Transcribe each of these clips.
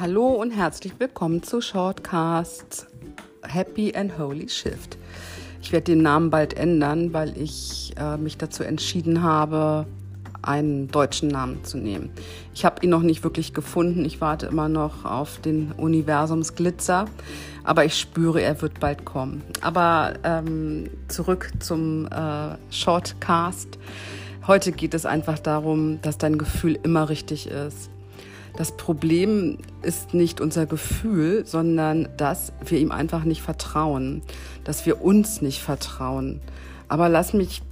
Hallo und herzlich willkommen zu Shortcasts Happy and Holy Shift. Ich werde den Namen bald ändern, weil ich äh, mich dazu entschieden habe, einen deutschen Namen zu nehmen. Ich habe ihn noch nicht wirklich gefunden. Ich warte immer noch auf den Universumsglitzer, aber ich spüre, er wird bald kommen. Aber ähm, zurück zum äh, Shortcast. Heute geht es einfach darum, dass dein Gefühl immer richtig ist. Das Problem ist nicht unser Gefühl, sondern dass wir ihm einfach nicht vertrauen, dass wir uns nicht vertrauen. Aber lass mich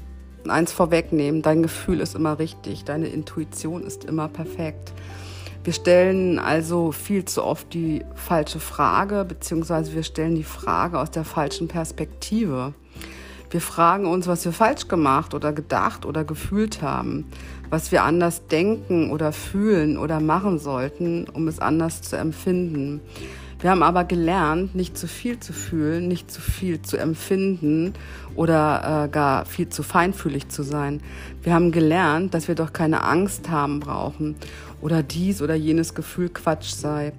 eins vorwegnehmen, dein Gefühl ist immer richtig, deine Intuition ist immer perfekt. Wir stellen also viel zu oft die falsche Frage, beziehungsweise wir stellen die Frage aus der falschen Perspektive. Wir fragen uns, was wir falsch gemacht oder gedacht oder gefühlt haben, was wir anders denken oder fühlen oder machen sollten, um es anders zu empfinden. Wir haben aber gelernt, nicht zu viel zu fühlen, nicht zu viel zu empfinden oder äh, gar viel zu feinfühlig zu sein. Wir haben gelernt, dass wir doch keine Angst haben brauchen oder dies oder jenes Gefühl Quatsch sei.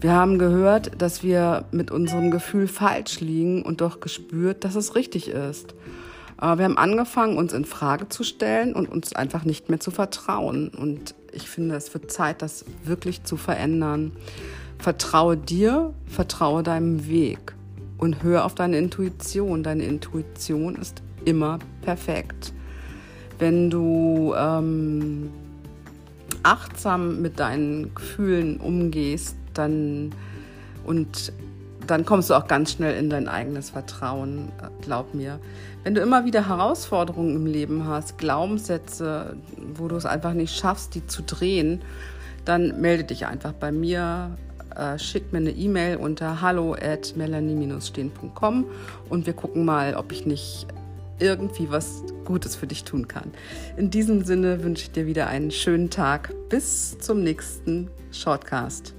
Wir haben gehört, dass wir mit unserem Gefühl falsch liegen und doch gespürt, dass es richtig ist. Wir haben angefangen, uns in Frage zu stellen und uns einfach nicht mehr zu vertrauen. Und ich finde, es wird Zeit, das wirklich zu verändern. Vertraue dir, vertraue deinem Weg und hör auf deine Intuition. Deine Intuition ist immer perfekt. Wenn du ähm, achtsam mit deinen Gefühlen umgehst, dann und dann kommst du auch ganz schnell in dein eigenes Vertrauen, glaub mir. Wenn du immer wieder Herausforderungen im Leben hast, Glaubenssätze, wo du es einfach nicht schaffst, die zu drehen, dann melde dich einfach bei mir, äh, schick mir eine E-Mail unter hallo at melanie-stehen.com und wir gucken mal, ob ich nicht irgendwie was Gutes für dich tun kann. In diesem Sinne wünsche ich dir wieder einen schönen Tag. Bis zum nächsten Shortcast.